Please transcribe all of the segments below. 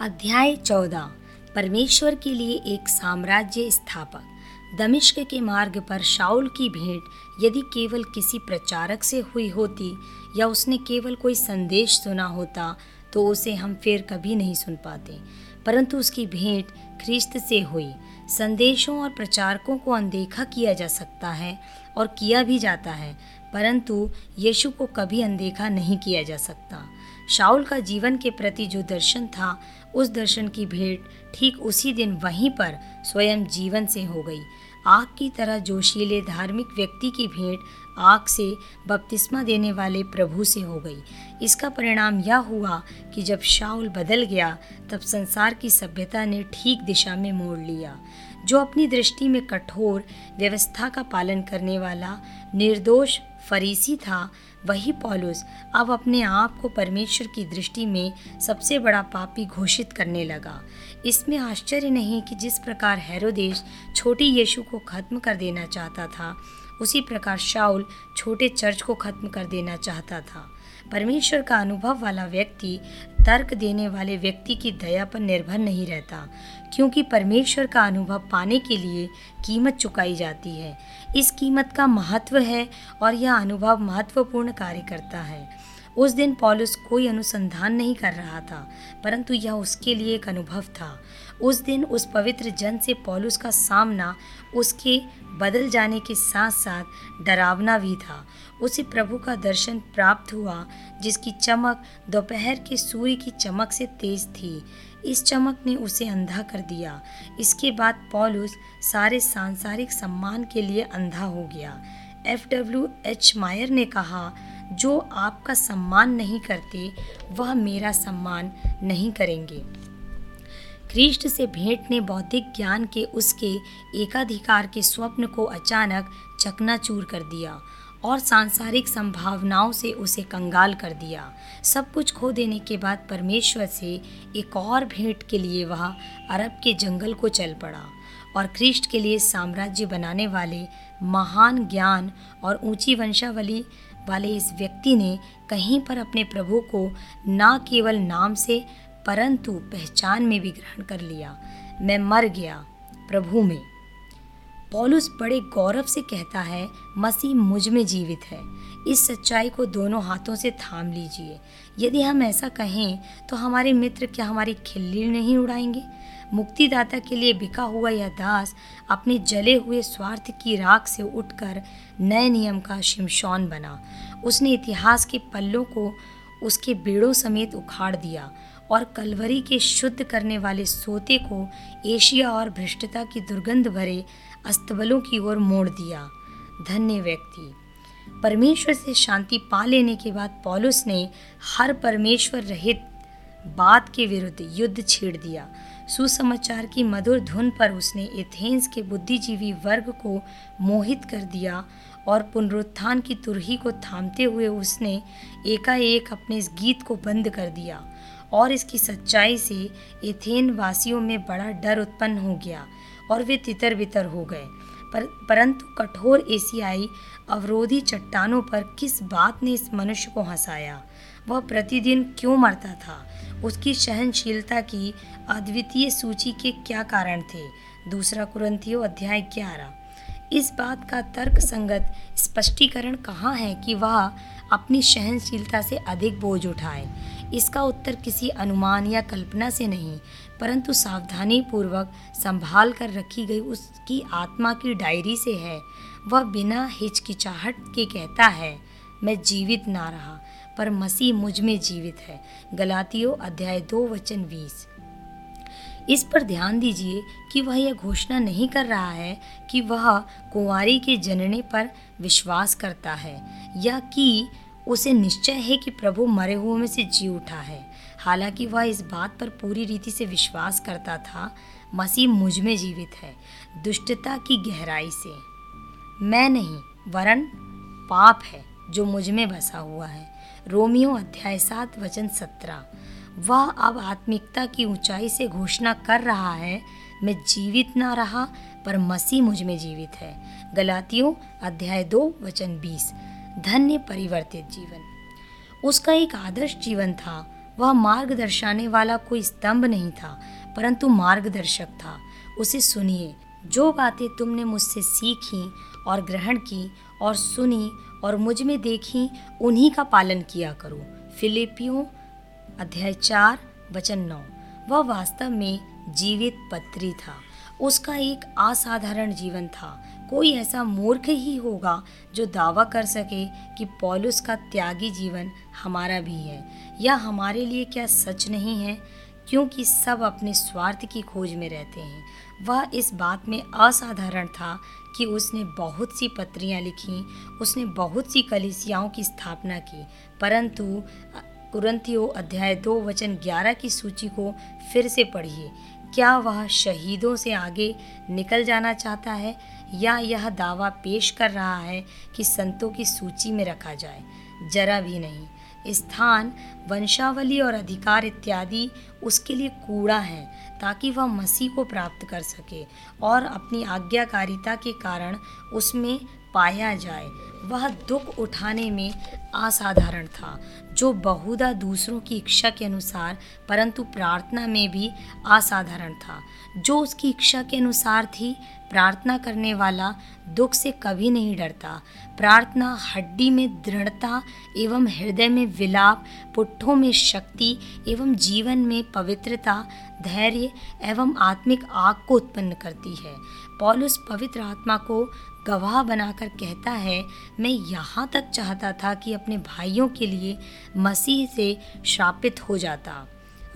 अध्याय चौदह। परमेश्वर के लिए एक साम्राज्य स्थापक। दमिश्क के मार्ग पर शाउल की भेंट यदि केवल किसी प्रचारक से हुई होती या उसने केवल कोई संदेश सुना होता तो उसे हम फिर कभी नहीं सुन पाते। परंतु उसकी भेंट ख्रिस्त से हुई। संदेशों और प्रचारकों को अनदेखा किया जा सकता है और किया भी जाता है, परंतु यीशु को कभी अनदेखा नहीं किया जा सकता। शाउल का जीवन के प्रति जो दर्शन था उस दर्शन की भेंट ठीक उसी दिन वहीं पर स्वयं जीवन से हो गई। आग की तरह जोशीले धार्मिक व्यक्ति की भेंट आग से बपतिस्मा देने वाले प्रभु से हो गई। इसका परिणाम यह हुआ कि जब शाउल बदल गया, तब संसार की सभ्यता ने ठीक दिशा में मोड़ लिया। जो अपनी दृष्टि में कठोर व्यवस्था का पालन करने वाला निर्दोष फरीसी था वही पॉलुस अब अपने आप को परमेश्वर की दृष्टि में सबसे बड़ा पापी घोषित करने लगा। इसमें आश्चर्य नहीं कि जिस प्रकार हैरोदेश छोटी यीशु को खत्म कर देना चाहता था, उसी प्रकार शाउल छोटे चर्च को खत्म कर देना चाहता था। परमेश्वर का अनुभव वाला व्यक्ति तर्क देने वाले व्यक्ति की दया पर निर्भर नहीं रहता, क्योंकि परमेश्वर का अनुभव पाने के लिए कीमत चुकाई जाती है। इस कीमत का महत्व है और यह अनुभव महत्वपूर्ण कार्य करता है। उस दिन पॉलुस कोई अनुसंधान नहीं कर रहा था, परंतु यह उसके लिए एक अनुभव था। उस दिन उस पवित्र जन से पॉलुस का सामना उसके बदल जाने के साथ साथ डरावना भी था। उसे प्रभु का दर्शन प्राप्त हुआ, जिसकी चमक दोपहर के सूर्य की चमक से तेज थी। इस चमक ने उसे अंधा कर दिया। इसके बाद पॉलुस सारे सांसारिक सम्मान के लिए अंधा हो गया। एफ़ डब्ल्यू एच मायर ने कहा जो आपका सम्मान नहीं करते, वह मेरा सम्मान नहीं करेंगे। कृष्ण से भेंट ने बौद्धिक ज्ञान के उसके एकाधिकार के स्वप्न को अचानक चकनाचूर कर दिया और सांसारिक संभावनाओं से उसे कंगाल कर दिया। सब कुछ खो देने के बाद परमेश्वर से एक और भेंट के लिए वह अरब के जंगल को चल पड़ा और कृष्ण के लिए साम्राज्य बनाने वाले महान ज्ञान और ऊँची वंशावली वाले इस व्यक्ति ने कहीं पर अपने प्रभु को न केवल नाम से, परंतु पहचान में भी ग्रहण कर लिया। मैं मर गया प्रभु में। पॉलुस बड़े गौरव से कहता है, मसीह मुझमें जीवित है। इस सच्चाई को दोनों हाथों से थाम लीजिए। यदि हम ऐसा कहें तो हमारे मित्र क्या हमारी खिल्ली नहीं उड़ाएँगे? मुक्तिदाता के लिए बिका हुआ यह दास अपने जले हुए स्वार्थ की राख से उठकर नए नियम का शिमशौन बना। उसने इतिहास के पल्लों को उसके बेड़ों समेत उखाड़ दिया। और कलवरी के शुद्ध करने वाले सोते को एशिया और भ्रष्टता की दुर्गंध भरे अस्तबलों की ओर मोड़ दिया। धन्य व्यक्ति। परमेश्वर से शांति पा लेने के बाद पॉलुस ने हर परमेश्वर रहित बात के विरुद्ध युद्ध छेड़ दिया। सुसमाचार की मधुर धुन पर उसने एथेंस के बुद्धिजीवी वर्ग को मोहित कर दिया और पुनरुत्थान की तुरही को थामते हुए उसने एकाएक अपने इस गीत को बंद कर दिया। और इसकी सच्चाई से एथेन वासियों में बड़ा डर उत्पन्न हो गया और वे तितर बितर हो गए। पर, परंतु कठोर एशियाई अवरोधी चट्टानों पर किस बात ने इस मनुष्य को हंसाया? वह प्रतिदिन क्यों मरता था? उसकी सहनशीलता की अद्वितीय सूची के क्या कारण थे? दूसरा कुरंथियो अध्याय ग्यारह। इस बात का तर्क संगत स्पष्टीकरण कहाँ है कि वह अपनी सहनशीलता से अधिक बोझ उठाए? इसका उत्तर किसी अनुमान या कल्पना से नहीं, परंतु सावधानी पूर्वक संभाल कर रखी गई उसकी आत्मा की डायरी से है। वह बिना हिचकिचाहट के कहता है, मैं जीवित ना रहा, पर मसीह मुझमें जीवित है। गलातियों अध्याय दो, वचन बीस। इस पर ध्यान दीजिए कि वह यह घोषणा नहीं कर रहा है कि वह कुंवारी के जनने पर विश्वास करता है, या कि उसे निश्चय है कि प्रभु मरे हुए में से जी उठा है। हालाँकि वह इस बात पर पूरी रीति से विश्वास करता था, मसीह मुझमें जीवित है, दुष्टता की गहराई से। मैं नहीं, वरन पाप है जो मुझमें बसा हुआ है। रोमियो अध्याय सात, वचन सत्रह। वह अब आत्मिकता की ऊंचाई से घोषणा कर रहा है, मैं जीवित ना रहा, पर मसीह मुझमें जीवित है। गलातियों अध्याय दो, वचन बीस। धन्य परिवर्तित जीवन। उसका एक आदर्श जीवन था। वह मार्ग दर्शाने वाला कोई स्तंभ नहीं था, परंतु मार्गदर्शक था। उसे सुनिए, जो बातें तुमने मुझसे सीखी और ग्रहण की और सुनी और मुझमें देखी, उन्हीं का पालन किया करो। फिलिपियो अध्याय चार, वचन नौ। वह वास्तव में जीवित पत्री था। उसका एक असाधारण जीवन था। कोई ऐसा मूर्ख ही होगा जो दावा कर सके कि पॉलुस का त्यागी जीवन हमारा भी है। या हमारे लिए क्या सच नहीं है? क्योंकि सब अपने स्वार्थ की खोज में रहते हैं। वह इस बात में असाधारण था कि उसने बहुत सी पत्रियाँ लिखी, उसने बहुत सी कलिसियाओं की स्थापना की। परंतु कुरंथियो अध्याय दो वचन ग्यारह की सूची को फिर से पढ़िए। क्या वह शहीदों से आगे निकल जाना चाहता है या यह दावा पेश कर रहा है कि संतों की सूची में रखा जाए? जरा भी नहीं। स्थान, वंशावली और अधिकार इत्यादि उसके लिए कूड़ा है ताकि वह मसीह को प्राप्त कर सके और अपनी आज्ञाकारिता के कारण उसमें पाया जाए। वह दुख उठाने में असाधारण था। जो बहुधा दूसरों की इच्छा के अनुसार, परंतु प्रार्थना में भी असाधारण था। जो उसकी इच्छा के अनुसार थी, प्रार्थना करने वाला दुख से कभी नहीं डरता। प्रार्थना हड्डी में दृढ़ता एवं हृदय में विलाप, पुट्ठों में शक्ति एवं जीवन में पवित्रता, धैर्य एवं आत्मिक आग को उत्पन्न करती है। पॉलुस पवित्र आत्मा को गवाह बनाकर कहता है मैं यहाँ तक चाहता था कि अपने भाइयों के लिए मसीह से श्रापित हो जाता।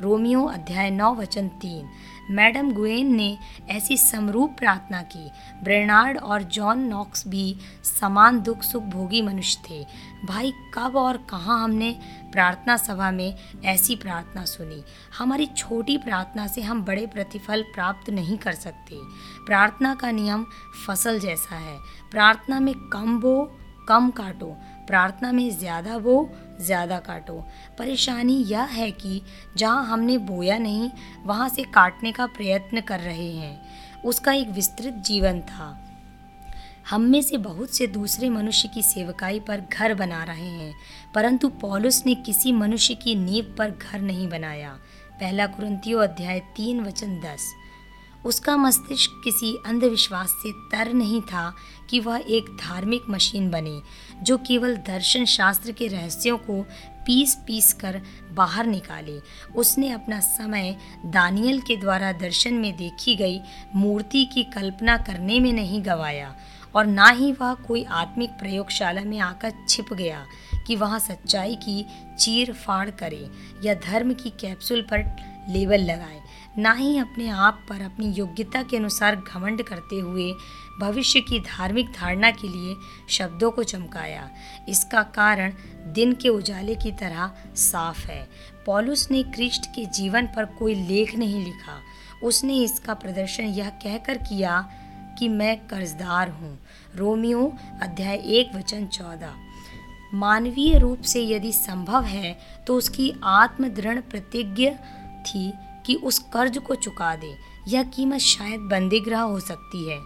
रोमियो अध्याय नौ वचन तीन। मैडम गुएन ने ऐसी समरूप प्रार्थना की। ब्रेनार्ड और जॉन नॉक्स भी समान दुख सुख भोगी मनुष्य थे। भाई, कब और कहाँ हमने प्रार्थना सभा में ऐसी प्रार्थना सुनी? हमारी छोटी प्रार्थना से हम बड़े प्रतिफल प्राप्त नहीं कर सकते। प्रार्थना का नियम फ़सल जैसा है। प्रार्थना में कम बो कम काटो, प्रार्थना में ज़्यादा बो ज़्यादा काटो। परेशानी यह है कि जहाँ हमने बोया नहीं, वहाँ से काटने का प्रयत्न कर रहे हैं। उसका एक विस्तृत जीवन था। हम में से बहुत से दूसरे मनुष्य की सेवकाई पर घर बना रहे हैं, परंतु पौलुस ने किसी मनुष्य की नींव पर घर नहीं बनाया। पहला कुरंतियो अध्याय तीन वचन दस। उसका मस्तिष्क किसी अंधविश्वास से तर नहीं था कि वह एक धार्मिक मशीन बने, जो केवल दर्शन शास्त्र के रहस्यों को पीस पीस कर बाहर निकाले। उसने अपना समय दानियल के द्वारा दर्शन में देखी गई मूर्ति की कल्पना करने में नहीं गवाया, और ना ही वह कोई आत्मिक प्रयोगशाला में आकर छिप गया कि वहाँ सच्चाई की चीर फाड़ करे या धर्म की कैप्सूल पर लेबल लगाए। ना ही अपने आप पर अपनी योग्यता के अनुसार घमंड करते हुए भविष्य की धार्मिक धारणा के लिए शब्दों को चमकाया। इसका कारण दिन के उजाले की तरह साफ़ है। पॉलुस ने क्रिस्ट के जीवन पर कोई लेख नहीं लिखा। उसने इसका प्रदर्शन यह कहकर किया कि मैं कर्जदार हूँ। रोमियो अध्याय एक वचन चौदह। मानवीय रूप से यदि संभव है तो उसकी आत्मदृढ़ प्रतिज्ञा थी कि उस कर्ज को चुका दे। यह कीमत शायद बंदीगृह हो सकती है।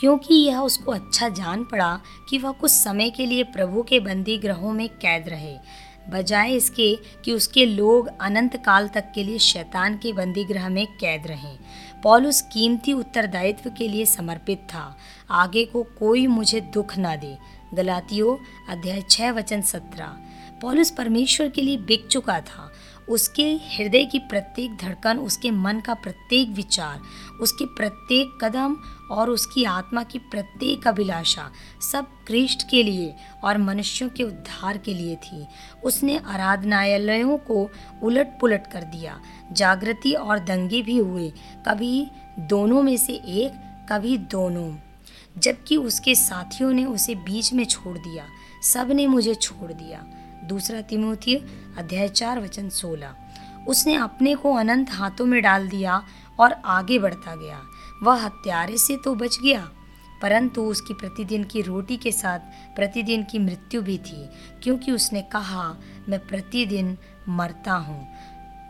क्योंकि यह उसको अच्छा जान पड़ा कि वह कुछ समय के लिए प्रभु के बंदी ग्रहों में कैद रहे। बजाय इसके कि उसके लोग अनंत काल तक के लिए शैतान के बंदी ग्रह में कैद रहें। पॉल उस कीमती उत्तरदायित्व के लिए समर्पित था। आगे को कोई मुझे दुख ना दे। गलातियों अध्याय छः वचन सत्रह। पॉलुस परमेश्वर के लिए बिक चुका था। उसके हृदय की प्रत्येक धड़कन, उसके मन का प्रत्येक विचार, उसके प्रत्येक कदम और उसकी आत्मा की प्रत्येक अभिलाषा सब कृष्ण के लिए और मनुष्यों के उद्धार के लिए थी। उसने आराधनालयों को उलट पुलट कर दिया। जागृति और दंगे भी हुए। कभी दोनों में से एक, कभी दोनों। जबकि उसके साथियों ने उसे बीच में छोड़ दिया। सबने मुझे छोड़ दिया। दूसरा तिमोथी, अध्याय चार, वचन सोलह। उसने अपने को अनंत हाथों में डाल दिया और आगे बढ़ता गया। वह हत्यारे से तो बच गया, परंतु उसकी प्रतिदिन की रोटी के साथ प्रतिदिन की मृत्यु भी थी, क्योंकि उसने कहा, मैं प्रतिदिन मरता हूँ।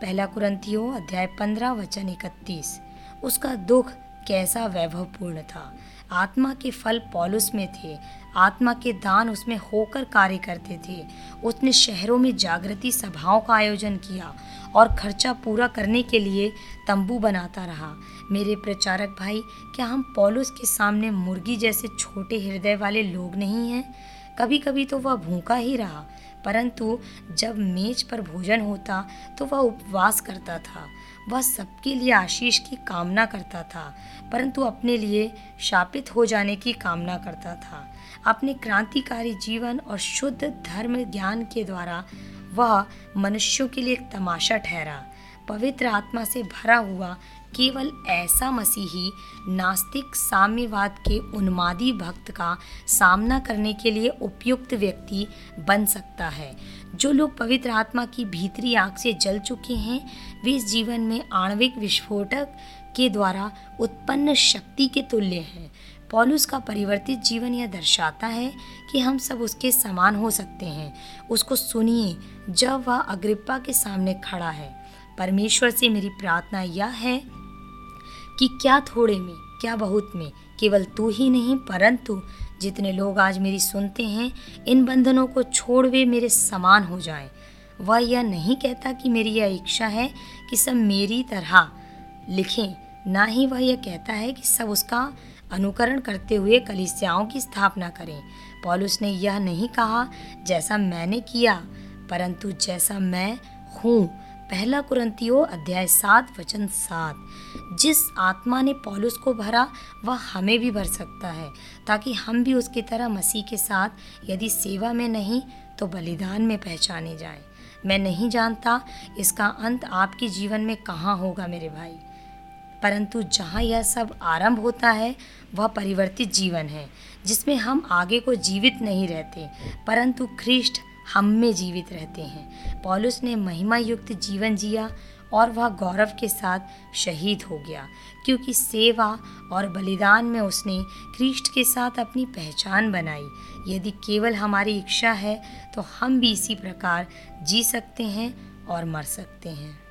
पहला कुरंथियो अध्याय पंद्रह, वचन इकतीस। उसका दुख कैसा वैभवपूर्ण था। आत्मा के फल पॉलुस में थे आत्मा के दान उसमें होकर कार्य करते थे। उसने शहरों में जागृति सभाओं का आयोजन किया और खर्चा पूरा करने के लिए तंबू बनाता रहा। मेरे प्रचारक भाई, क्या हम पॉलुस के सामने मुर्गी जैसे छोटे हृदय वाले लोग नहीं हैं? कभी कभी तो वह भूखा ही रहा, परंतु जब मेज पर भोजन होता तो वह उपवास करता था। वह सबके लिए आशीष की कामना करता था, परंतु अपने लिए शापित हो जाने की कामना करता था। अपने क्रांतिकारी जीवन और शुद्ध धर्म ज्ञान के द्वारा वह मनुष्यों के लिए एक तमाशा ठहरा। पवित्र आत्मा से भरा हुआ केवल ऐसा मसीही नास्तिक साम्यवाद के उन्मादी भक्त का सामना करने के लिए उपयुक्त व्यक्ति बन सकता है। जो लोग पवित्र आत्मा की भीतरी आग से जल चुके हैं, वे इस जीवन में आणविक विस्फोटक के द्वारा उत्पन्न शक्ति के तुल्य हैं। पॉलुस का परिवर्तित जीवन यह दर्शाता है कि हम सब उसके समान हो सकते हैं उसको सुनिए, जब वह अग्रिप्पा के सामने खड़ा है, परमेश्वर से मेरी प्रार्थना यह है कि क्या थोड़े में, क्या बहुत में, केवल तू ही नहीं, परंतु जितने लोग आज मेरी सुनते हैं, इन बंधनों को छोड़ वे मेरे समान हो जाएँ। वह यह नहीं कहता कि मेरी यह इच्छा है कि सब मेरी तरह लिखें, ना ही वह यह कहता है कि सब उसका अनुकरण करते हुए कलिसियाओं की स्थापना करें। पॉलुस ने यह नहीं कहा, जैसा मैंने किया, परंतु जैसा मैं हूँ। पहला कुरंतियो अध्याय सात, वचन सात। जिस आत्मा ने पॉलुस को भरा, वह हमें भी भर सकता है, ताकि हम भी उसकी तरह मसीह के साथ यदि सेवा में नहीं तो बलिदान में पहचाने जाएँ। मैं नहीं जानता इसका अंत आपके जीवन में कहाँ होगा मेरे भाई। परंतु जहाँ यह सब आरंभ होता है, वह परिवर्तित जीवन है, जिसमें हम आगे को जीवित नहीं रहते, परंतु ख्रिस्ट हम में जीवित रहते हैं। पॉलुस ने महिमा युक्त जीवन जिया और वह गौरव के साथ शहीद हो गया, क्योंकि सेवा और बलिदान में उसने क्रिस्ट के साथ अपनी पहचान बनाई। यदि केवल हमारी इच्छा है तो हम भी इसी प्रकार जी सकते हैं और मर सकते हैं।